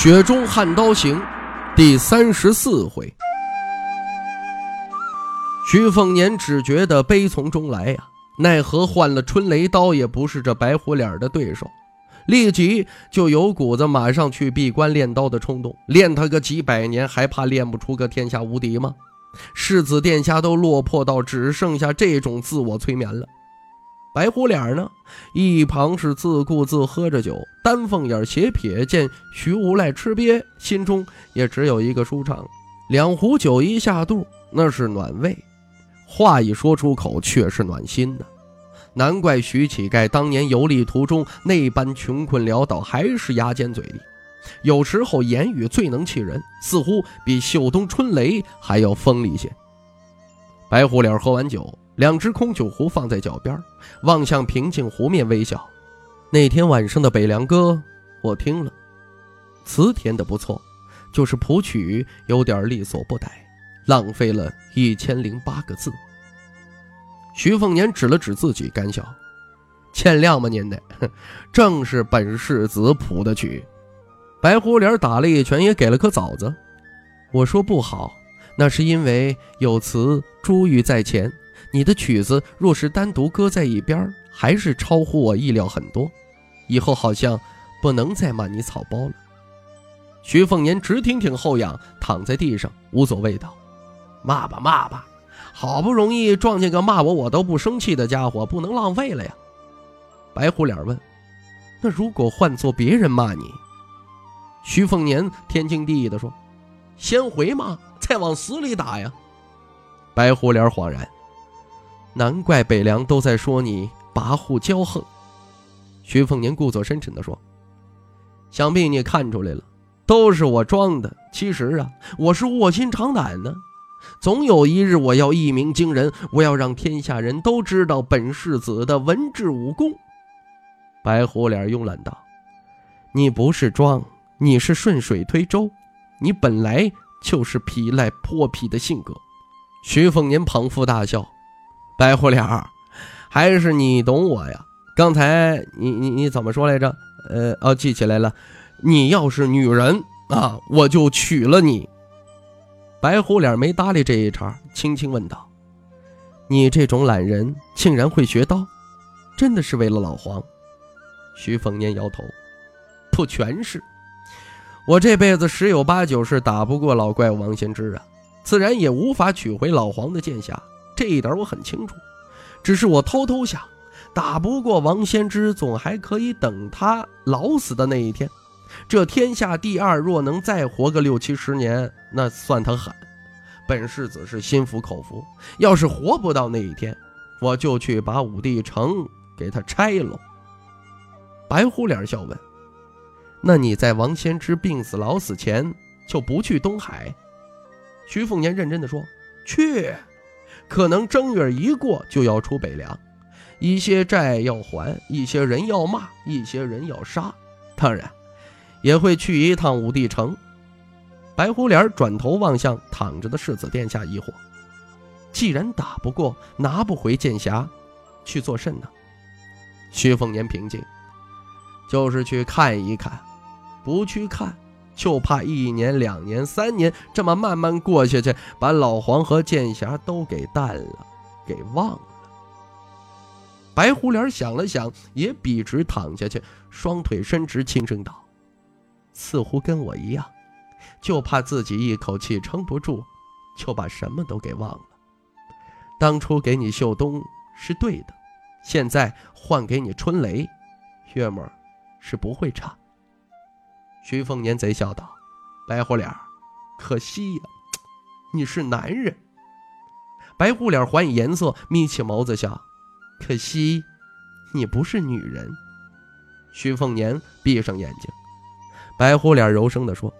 雪中悍刀行》第三十四回，徐凤年只觉得悲从中来呀，奈何换了春雷刀也不是这白虎脸的对手，立即就有股子马上去闭关练刀的冲动。练他个几百年，还怕练不出个天下无敌吗？世子殿下都落魄到只剩下这种自我催眠了。白虎脸呢，一旁是自顾自喝着酒，丹凤眼斜瞥见徐无赖吃瘪，心中也只有一个舒畅。两壶酒一下肚，那是暖胃；话一说出口，却是暖心的。难怪徐乞丐当年游历途中那般穷困潦倒，还是牙尖嘴利。有时候言语最能气人，似乎比秀东春雷还要锋利些。白虎脸喝完酒。两只空酒壶放在脚边，望向平静湖面微笑。那天晚上的北凉歌，我听了，词填的不错，就是谱曲有点力所不逮，浪费了一千零八个字。徐凤年指了指自己，干笑：“欠谅吧您的，正是本世子谱的曲。”白狐脸打了一拳，也给了颗枣子。我说不好，那是因为有词珠玉在前。你的曲子若是单独搁在一边，还是超乎我意料很多。以后好像不能再骂你草包了。徐凤年直挺挺后仰，躺在地上，无所谓道：“骂吧骂吧，好不容易撞见个骂我我都不生气的家伙，不能浪费了呀。”白虎脸问：“那如果换做别人骂你？”徐凤年天经地义地说：“先回骂，再往死里打呀。”白虎脸恍然。难怪北凉都在说你跋扈骄横。徐凤年故作深沉地说：“想必你看出来了，都是我装的。其实啊，我是卧薪尝胆呢。总有一日，我要一鸣惊人，我要让天下人都知道本世子的文治武功。”白虎脸慵懒道：“你不是装，你是顺水推舟。你本来就是皮赖泼皮的性格。”徐凤年捧腹大笑。白虎脸儿，还是你懂我呀？刚才你你你怎么说来着？呃哦，记起来了，你要是女人啊，我就娶了你。白虎脸没搭理这一茬，轻轻问道：“你这种懒人竟然会学刀，真的是为了老黄？”徐凤年摇头：“不全是，我这辈子十有八九是打不过老怪王先知啊，自然也无法取回老黄的剑匣。”这一点我很清楚，只是我偷偷想，打不过王先知，总还可以等他老死的那一天。这天下第二，若能再活个六七十年，那算他狠。本世子是心服口服。要是活不到那一天，我就去把武帝城给他拆了。白虎脸笑问：“那你在王先知病死老死前，就不去东海？”徐凤年认真的说：“去。”可能正月一过就要出北凉，一些债要还，一些人要骂，一些人要杀，当然也会去一趟武帝城。白狐脸转头望向躺着的世子殿下，疑惑：既然打不过，拿不回剑匣，去做甚呢？薛凤年平静：就是去看一看，不去看。就怕一年、两年、三年这么慢慢过下去，把老黄和剑侠都给淡了，给忘了。白虎脸想了想，也笔直躺下去，双腿伸直，轻声道：“似乎跟我一样，就怕自己一口气撑不住，就把什么都给忘了。当初给你秀东是对的，现在换给你春雷，月末是不会差。”徐凤年贼笑道：“白虎脸，可惜呀，你是男人。”白虎脸还以颜色，眯起眸子笑：“可惜，你不是女人。”徐凤年闭上眼睛，白虎脸柔声地说：“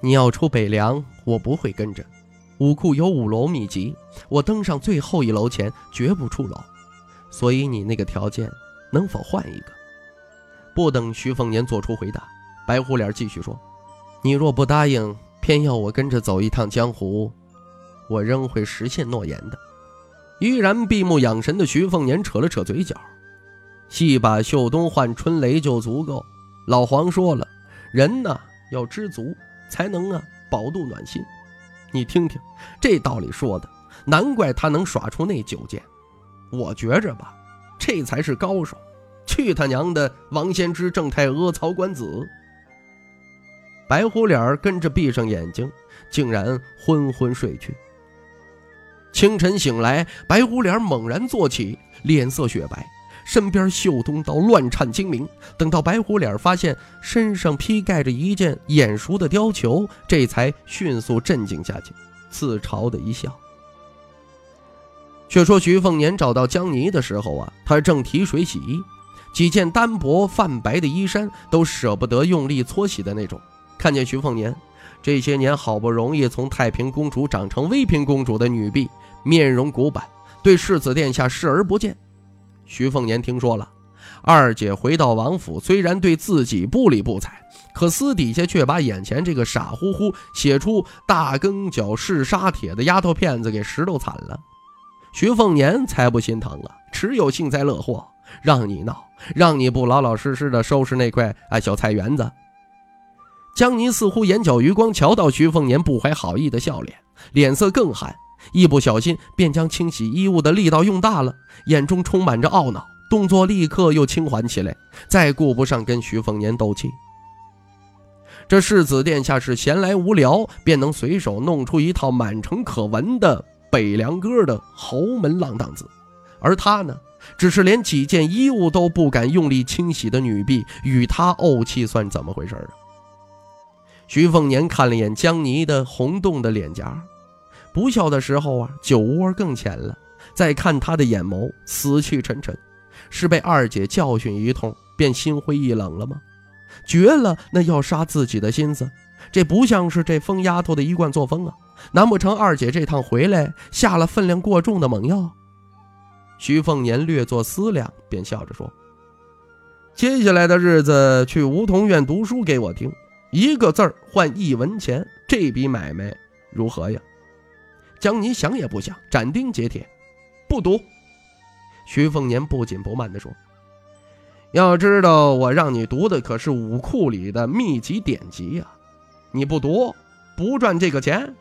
你要出北凉，我不会跟着。武库有五楼秘籍，我登上最后一楼前绝不出楼。所以你那个条件，能否换一个？不等徐凤年做出回答，白虎脸继续说：“你若不答应，偏要我跟着走一趟江湖，我仍会实现诺言的。”依然闭目养神的徐凤年扯了扯嘴角，戏把秀东换春雷就足够。老黄说了，人呢要知足，才能啊饱肚暖心。你听听，这道理说的，难怪他能耍出那九剑。我觉着吧，这才是高手。去他娘的，王先知、郑太阿、曹官子。白虎脸跟着闭上眼睛，竟然昏昏睡去。清晨醒来，白虎脸猛然坐起，脸色雪白，身边绣东刀乱颤精明。等到白虎脸发现身上披盖着一件眼熟的貂裘，这才迅速镇静下去，自嘲的一笑。却说徐凤年找到江泥的时候啊，他正提水洗衣，几件单薄泛白的衣衫都舍不得用力搓洗的那种。看见徐凤年，这些年好不容易从太平公主长成威平公主的女婢。面容古板，对世子殿下视而不见。徐凤年听说了，二姐回到王府，虽然对自己不理不睬，可私底下却把眼前这个傻乎乎写出大羹脚是沙铁的丫头片子给拾掇惨了。徐凤年才不心疼啊，只有幸灾乐祸，让你闹，让你不老老实实的收拾那块啊小菜园子。江宁似乎眼角余光瞧到徐凤年不怀好意的笑脸，脸色更寒。一不小心便将清洗衣物的力道用大了，眼中充满着懊恼，动作立刻又轻缓起来，再顾不上跟徐凤年斗气。这世子殿下是闲来无聊，便能随手弄出一套满城可闻的北凉歌的侯门浪荡子，而他呢，只是连几件衣物都不敢用力清洗的女婢，与他怄气算怎么回事啊？徐凤年看了眼江泥的红冻的脸颊。不笑的时候啊，酒窝更浅了。再看他的眼眸，死气沉沉，是被二姐教训一通，便心灰意冷了吗？绝了那要杀自己的心思，这不像是这疯丫头的一贯作风啊！难不成二姐这趟回来下了分量过重的猛药？徐凤年略作思量，便笑着说：“接下来的日子去梧桐院读书给我听，一个字儿换一文钱，这笔买卖如何呀？”江泥想也不想，斩钉截铁：“不读。”徐凤年不紧不慢地说：“要知道，我让你读的可是武库里的秘籍典籍呀！你不读，不赚这个钱。”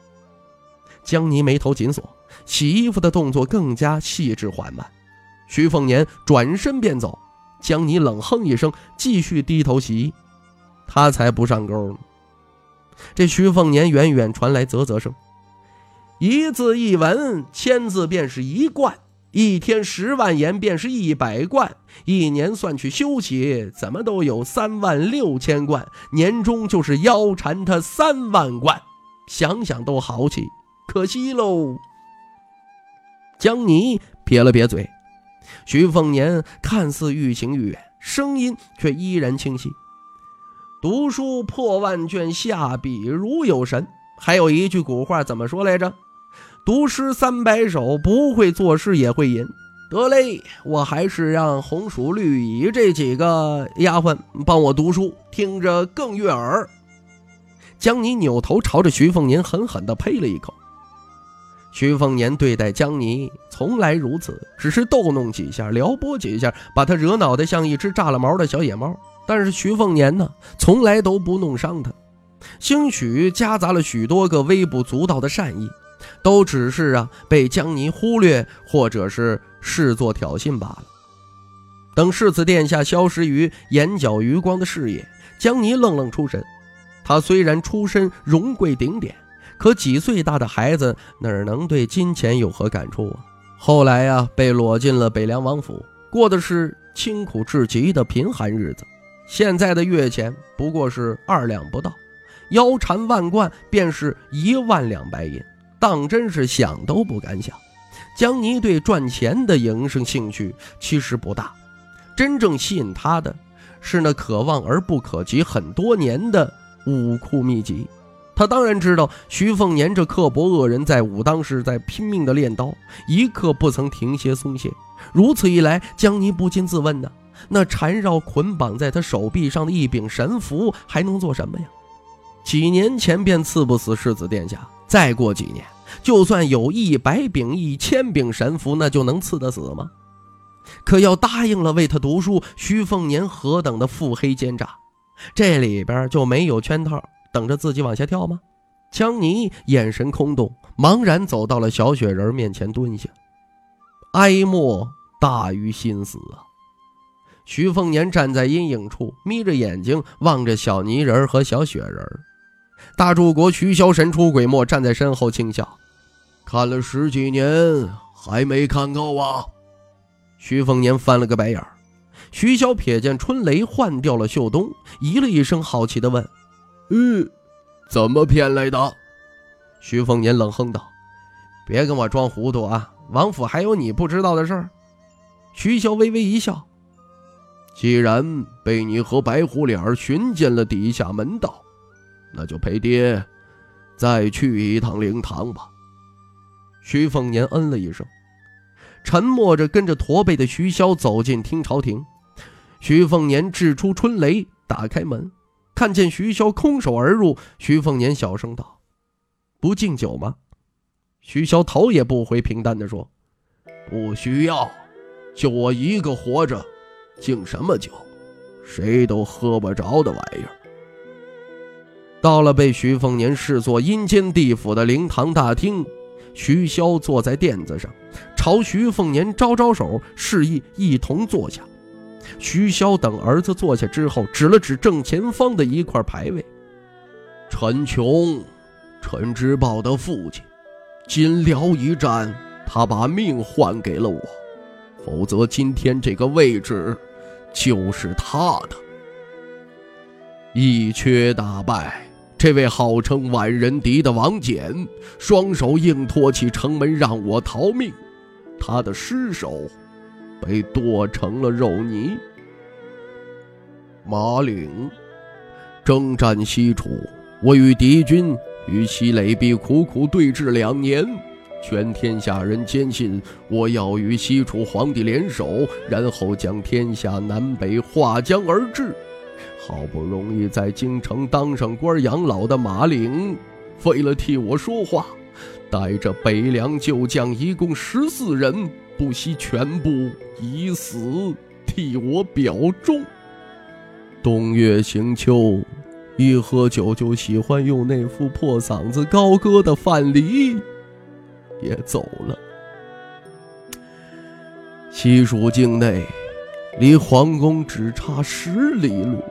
江泥眉头紧锁，洗衣服的动作更加细致缓慢。徐凤年转身便走，江泥冷哼一声，继续低头洗衣。他才不上钩呢！这徐凤年远远传来啧啧声。一字一文，千字便是一贯；一天十万言，便是一百贯。一年算去休息，怎么都有三万六千贯。年终就是腰缠他三万贯，想想都豪气。可惜喽。江泥撇了撇嘴，徐凤年看似愈行愈远，声音却依然清晰。读书破万卷，下笔如有神。还有一句古话怎么说来着？读诗三百首，不会作诗也会吟。得嘞，我还是让红薯绿蚁这几个丫鬟帮我读书，听着更悦耳。江泥扭头朝着徐凤年狠狠地呸了一口。徐凤年对待江泥从来如此，只是逗弄几下，撩拨几下，把他惹恼的像一只炸了毛的小野猫。但是徐凤年呢，从来都不弄伤他，兴许夹杂了许多个微不足道的善意。都只是啊，被江泥忽略，或者是视作挑衅罢了。等世子殿下消失于眼角余光的视野，江泥愣愣出神。他虽然出身荣贵顶点，可几岁大的孩子哪能对金钱有何感触啊？后来呀，被裸进了北凉王府，过的是清苦至极的贫寒日子。现在的月钱不过是二两不到，腰缠万贯便是一万两白银。当真是想都不敢想，江泥对赚钱的营生兴趣其实不大，真正吸引他的，是那可望而不可及很多年的武库秘籍。他当然知道徐凤年这刻薄恶人在武当是在拼命的练刀，一刻不曾停歇松懈。如此一来，江泥不禁自问呢：那缠绕捆绑在他手臂上的一柄神符还能做什么呀？几年前便刺不死世子殿下，再过几年，就算有一百柄、一千柄神符，那就能刺得死吗？可要答应了为他读书，徐凤年何等的腹黑奸诈，这里边就没有圈套？等着自己往下跳吗？江泥眼神空洞，茫然走到了小雪人面前蹲下，哀莫大于心死啊！徐凤年站在阴影处，眯着眼睛望着小泥人和小雪人。大柱国徐骁神出鬼没，站在身后轻笑：“看了十几年，还没看够啊？”徐凤年翻了个白眼。徐骁瞥见春雷换掉了秀东，咦了一声，好奇地问。嗯，怎么骗来的？徐凤年冷哼道：“别跟我装糊涂啊！王府还有你不知道的事儿。”徐骁微微一笑：“既然被你和白虎脸寻见了底下门道，那就陪爹再去一趟灵堂吧。”徐凤年嗯了一声，沉默着跟着驼背的徐骁走进听朝廷。徐凤年掷出春雷，打开门。看见徐骁空手而入，徐凤年小声道：“不敬酒吗？”徐骁头也不回，平淡地说：“不需要，就我一个活着，敬什么酒？谁都喝不着的玩意儿。”到了被徐凤年视作阴间地府的灵堂大厅，徐骁坐在垫子上，朝徐凤年招招手，示意一同坐下。徐骁等儿子坐下之后，指了指正前方的一块牌位：“陈琼，陈之豹的父亲，仅聊一战，他把命换给了我，否则今天这个位置就是他的。一缺大败，这位号称万人敌的王翦，双手硬托起城门让我逃命，他的尸首。”被剁成了肉泥。马岭征战西楚，我与敌军与西垒壁苦苦对峙两年，全天下人坚信我要与西楚皇帝联手，然后将天下南北划江而治。好不容易在京城当上官养老的马岭，为了替我说话，带着北凉旧将一共十四人。不惜全部以死替我表忠。冬月行秋，一喝酒就喜欢用那副破嗓子高歌的范蠡也走了。西蜀境内离皇宫只差十里路，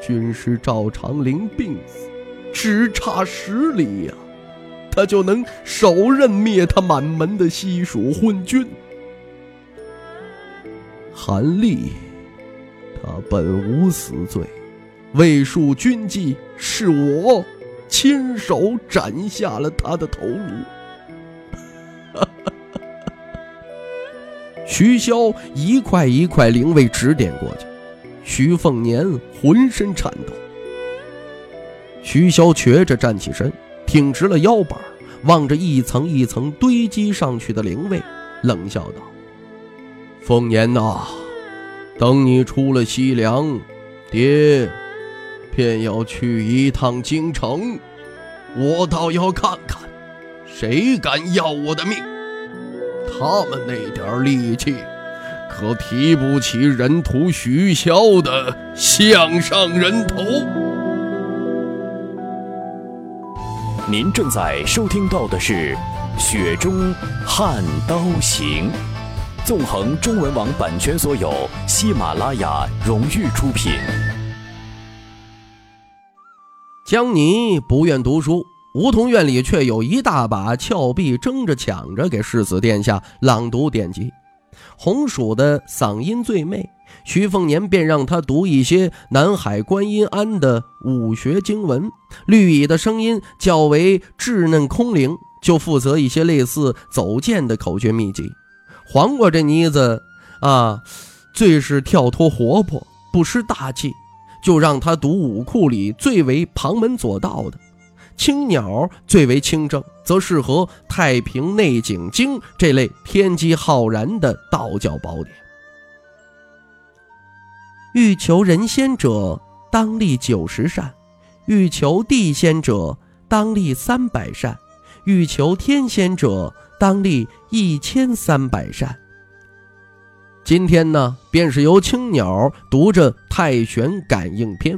军师赵长林病死，只差十里呀，他就能手刃灭他满门的西蜀昏君。韩立，他本无死罪，魏树军纪，是我亲手斩下了他的头颅。徐骁一块一块灵位指点过去，徐凤年浑身颤抖。徐骁瘸着站起身，挺直了腰板，望着一层一层堆积上去的灵位，冷笑道。凤年呐，等你出了西凉，爹便要去一趟京城，我倒要看看，谁敢要我的命。他们那点力气，可提不起人屠徐骁的项上人头。您正在收听到的是《雪中悍刀行》。纵横中文网版权所有，喜马拉雅荣誉出品。江泥不愿读书，梧桐院里却有一大把峭壁，争着抢着给世子殿下朗读典籍。红薯的嗓音最媚，徐凤年便让他读一些南海观音庵的武学经文。绿蚁的声音较为稚嫩空灵，就负责一些类似走剑的口诀秘籍。黄瓜这妮子啊，最是跳脱活泼，不失大气，就让他读武库里最为旁门左道的。青鸟最为清正，则适合《太平内景经》这类天机浩然的道教宝典。欲求人仙者，当立九十善；欲求地仙者，当立三百善；欲求天仙者，当立一千三百善。今天呢，便是由青鸟读着《太玄感应篇》。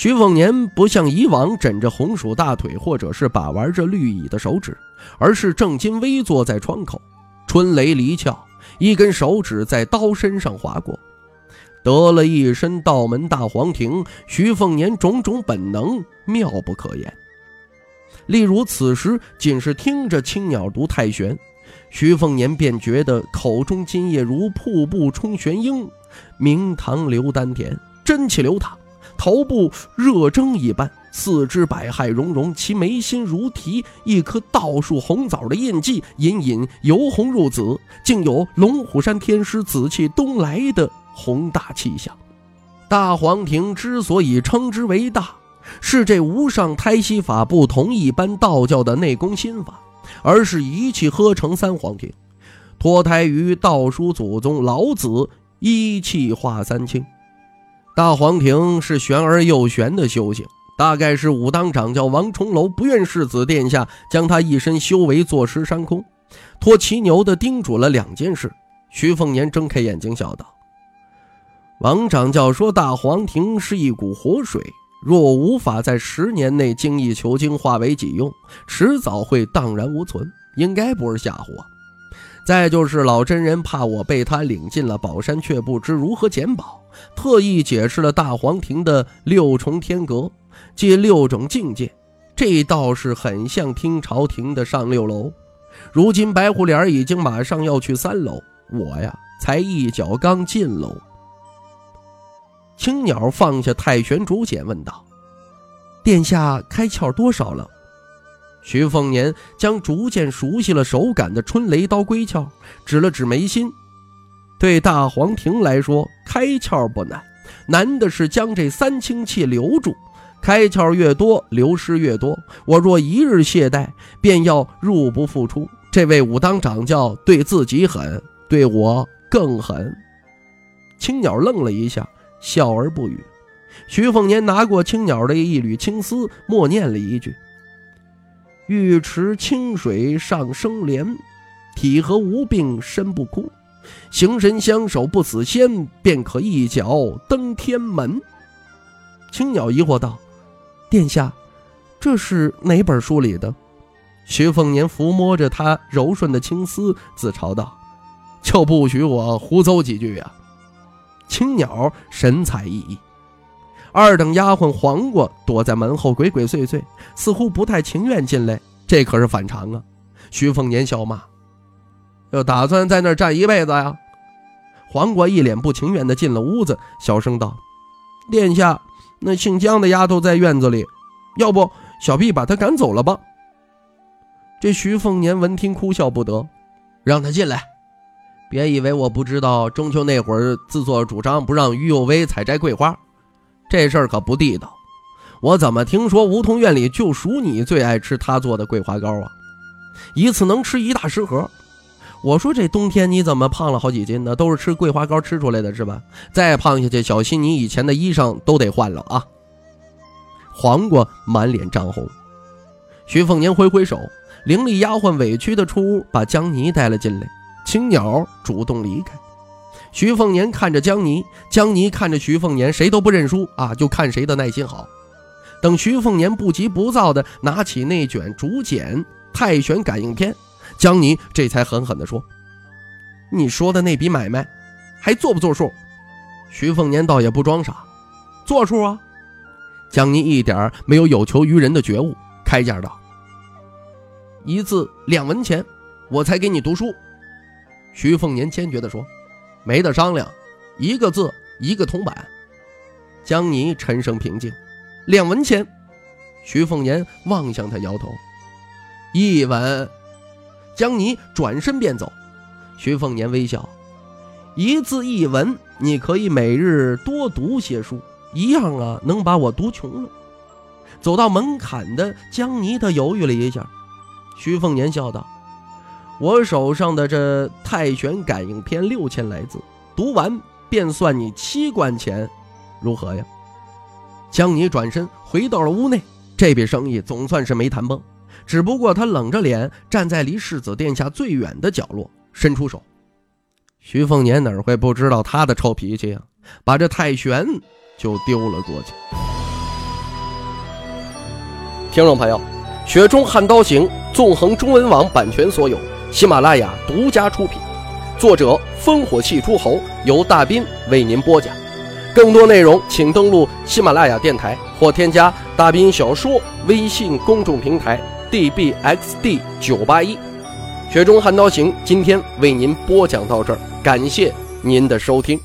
徐凤年不像以往枕着红薯大腿，或者是把玩着绿蚁的手指，而是正襟危坐在窗口，春雷离鞘，一根手指在刀身上划过，得了一身道门大黄庭。徐凤年种种本能妙不可言。例如此时仅是听着青鸟读太玄，徐凤年便觉得口中津液如瀑布冲玄英，明堂流丹田，真气流淌。头部热蒸一般，四肢百骸融融，其眉心如题一颗倒数红枣的印记，隐隐由红入紫，竟有龙虎山天师紫气东来的宏大气象。大皇庭之所以称之为大，是这无上胎息法不同一般道教的内功心法，而是一气呵成三皇庭，脱胎于道书祖宗老子一气化三清。大黄庭是玄而又玄的修行，大概是武当掌教王重楼不愿世子殿下将他一身修为坐失山空，托骑牛的叮嘱了两件事。徐凤年睁开眼睛笑道：“王掌教说，大黄庭是一股活水，若无法在十年内精益求精，化为己用，迟早会荡然无存，应该不是吓唬我。再就是老真人怕我被他领进了宝山，却不知如何捡宝。”特意解释了大黄庭的六重天阁，即六种境界，这倒是很像听朝廷的上六楼。如今白虎脸已经马上要去三楼，我呀才一脚刚进楼。青鸟放下太玄竹简，问道：“殿下开窍多少了？”徐凤年将逐渐熟悉了手感的春雷刀归鞘，指了指眉心。对大黄庭来说，开窍不难，难的是将这三清气留住。开窍越多，流失越多。我若一日懈怠，便要入不敷出。这位武当掌教对自己狠，对我更狠。青鸟愣了一下，笑而不语。徐凤年拿过青鸟的一缕青丝，默念了一句：“玉池清水上生莲，体和无病身不枯。”形神相守不死仙，便可一脚登天门。青鸟疑惑道：“殿下，这是哪本书里的？”徐凤年抚摸着他柔顺的青丝，自嘲道：“就不许我胡诌几句呀！”青鸟神采奕奕。二等丫鬟黄瓜躲在门后鬼鬼祟祟，似乎不太情愿进来，这可是反常啊！徐凤年笑骂。要打算在那儿站一辈子呀？黄瓜一脸不情愿地进了屋子，小声道：“殿下，那姓姜的丫头在院子里，要不小婢把她赶走了吧？”这徐凤年闻听哭笑不得，让她进来。别以为我不知道，中秋那会儿自作主张不让于有为采摘桂花，这事儿可不地道。我怎么听说梧桐院里就属你最爱吃他做的桂花糕啊？一次能吃一大食盒。我说这冬天你怎么胖了好几斤呢？都是吃桂花糕吃出来的是吧？再胖下去，小心你以前的衣裳都得换了啊！黄瓜满脸涨红，徐凤年挥挥手，伶俐丫鬟委屈的出屋，把江泥带了进来。青鸟主动离开，徐凤年看着江泥，江泥看着徐凤年，谁都不认输啊，就看谁的耐心好。等徐凤年不急不躁的拿起那卷竹简《太玄感应篇》。江泥这才狠狠地说：“你说的那笔买卖，还做不做数？”徐凤年倒也不装傻，做数啊！江泥一点没有有求于人的觉悟，开价道：“一字两文钱，我才给你读书。”徐凤年坚决地说：“没得商量，一个字一个铜板。”江泥沉声平静：“两文钱。”徐凤年望向他，摇头：“一文。”江泥转身便走，徐凤年微笑：“一字一文，你可以每日多读些书，一样啊，能把我读穷了。”走到门槛的江泥，他犹豫了一下。徐凤年笑道：“我手上的这太玄感应篇六千来字，读完便算你七贯钱，如何呀？”江泥转身回到了屋内，这笔生意总算是没谈崩。只不过他冷着脸站在离世子殿下最远的角落，伸出手。徐凤年哪会不知道他的臭脾气啊？把这太玄就丢了过去。听众朋友，《雪中悍刀行》纵横中文网版权所有，喜马拉雅独家出品，作者烽火戏诸侯，由大斌为您播讲。更多内容请登录喜马拉雅电台或添加大斌小说微信公众平台 dbxd 九八一。《雪中悍刀行》今天为您播讲到这儿，感谢您的收听。